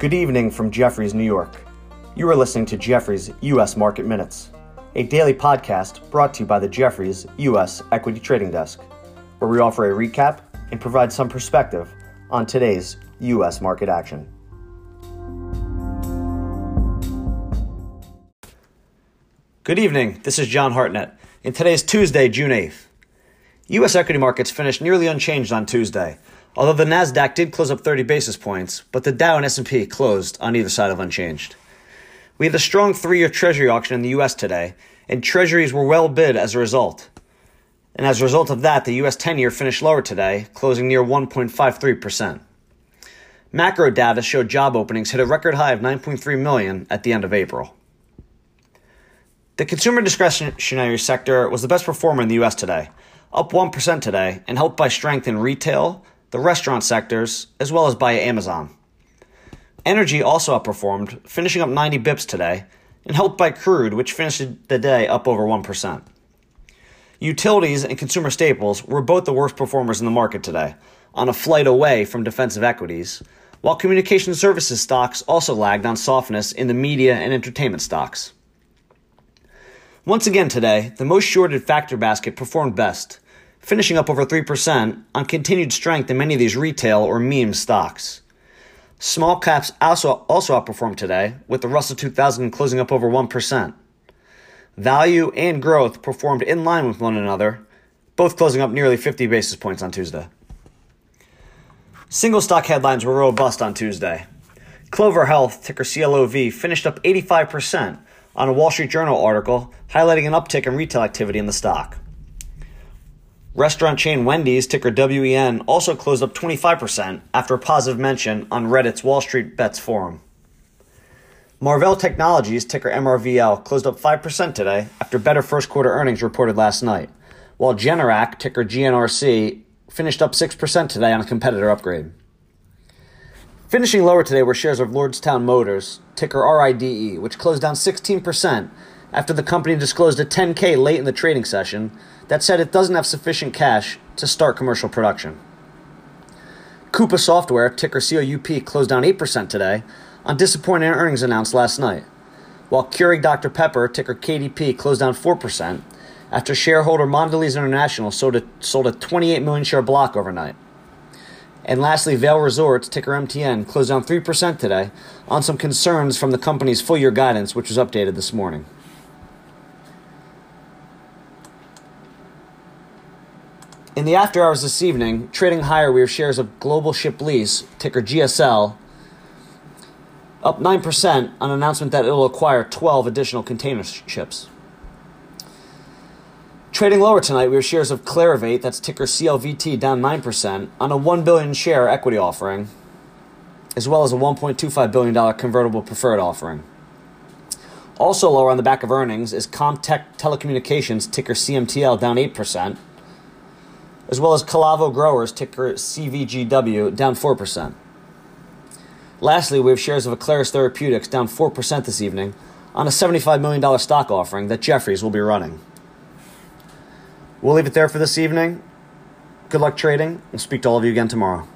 Good evening from Jefferies, New York. You are listening to Jefferies U.S. Market Minutes, a daily podcast brought to you by the Jefferies U.S. Equity Trading Desk, where we offer a recap and provide some perspective on today's U.S. market action. Good evening. This is John Hartnett. And today is Tuesday, June 8th. U.S. equity markets finished nearly unchanged on Tuesday, although the Nasdaq did close up 30 basis points, but the Dow and S&P closed on either side of unchanged. We had a strong three-year Treasury auction in the U.S. today, and Treasuries were well bid as a result. And as a result of that, the U.S. 10-year finished lower today, closing near 1.53%. Macro data showed job openings hit a record high of 9.3 million at the end of April. The consumer discretionary sector was the best performer in the U.S. today, up 1% today, and helped by strength in retail, the restaurant sectors, as well as by Amazon. Energy also outperformed, finishing up 90 bips today, and helped by crude, which finished the day up over 1%. Utilities and consumer staples were both the worst performers in the market today, on a flight away from defensive equities, while communication services stocks also lagged on softness in the media and entertainment stocks. Once again today, the most shorted factor basket performed best, finishing up over 3% on continued strength in many of these retail or meme stocks. Small caps also, also outperformed today, with the Russell 2000 closing up over 1%. Value and growth performed in line with one another, both closing up nearly 50 basis points on Tuesday. Single stock headlines were robust on Tuesday. Clover Health, ticker CLOV, finished up 85% on a Wall Street Journal article highlighting an uptick in retail activity in the stock. Restaurant chain Wendy's, ticker WEN, also closed up 25% after a positive mention on Reddit's Wall Street Bets forum. Marvell Technologies, ticker MRVL, closed up 5% today after better first quarter earnings reported last night, while Generac, ticker GNRC, finished up 6% today on a competitor upgrade. Finishing lower today were shares of Lordstown Motors, ticker RIDE, which closed down 16% after the company disclosed a 10K late in the trading session that said it doesn't have sufficient cash to start commercial production. Coupa Software, ticker COUP, closed down 8% today on disappointing earnings announced last night, while Keurig Dr. Pepper, ticker KDP, closed down 4% after shareholder Mondelez International sold a, sold a 28 million share block overnight. And lastly, Vail Resorts, ticker MTN, closed down 3% today on some concerns from the company's full year guidance, which was updated this morning. In the after hours this evening, trading higher, we have shares of Global Ship Lease, ticker GSL, up 9% on an announcement that it will acquire 12 additional container ships. Trading lower tonight, we have shares of Clarivate, that's ticker CLVT, down 9% on a 1 billion share equity offering, as well as a $1.25 billion convertible preferred offering. Also lower on the back of earnings is Comtech Telecommunications, ticker CMTL, down 8%, as well as Calavo Growers, ticker CVGW, down 4%. Lastly, we have shares of Aclaris Therapeutics, down 4% this evening, on a $75 million stock offering that Jefferies will be running. We'll leave it there for this evening. Good luck trading. We'll speak to all of you again tomorrow.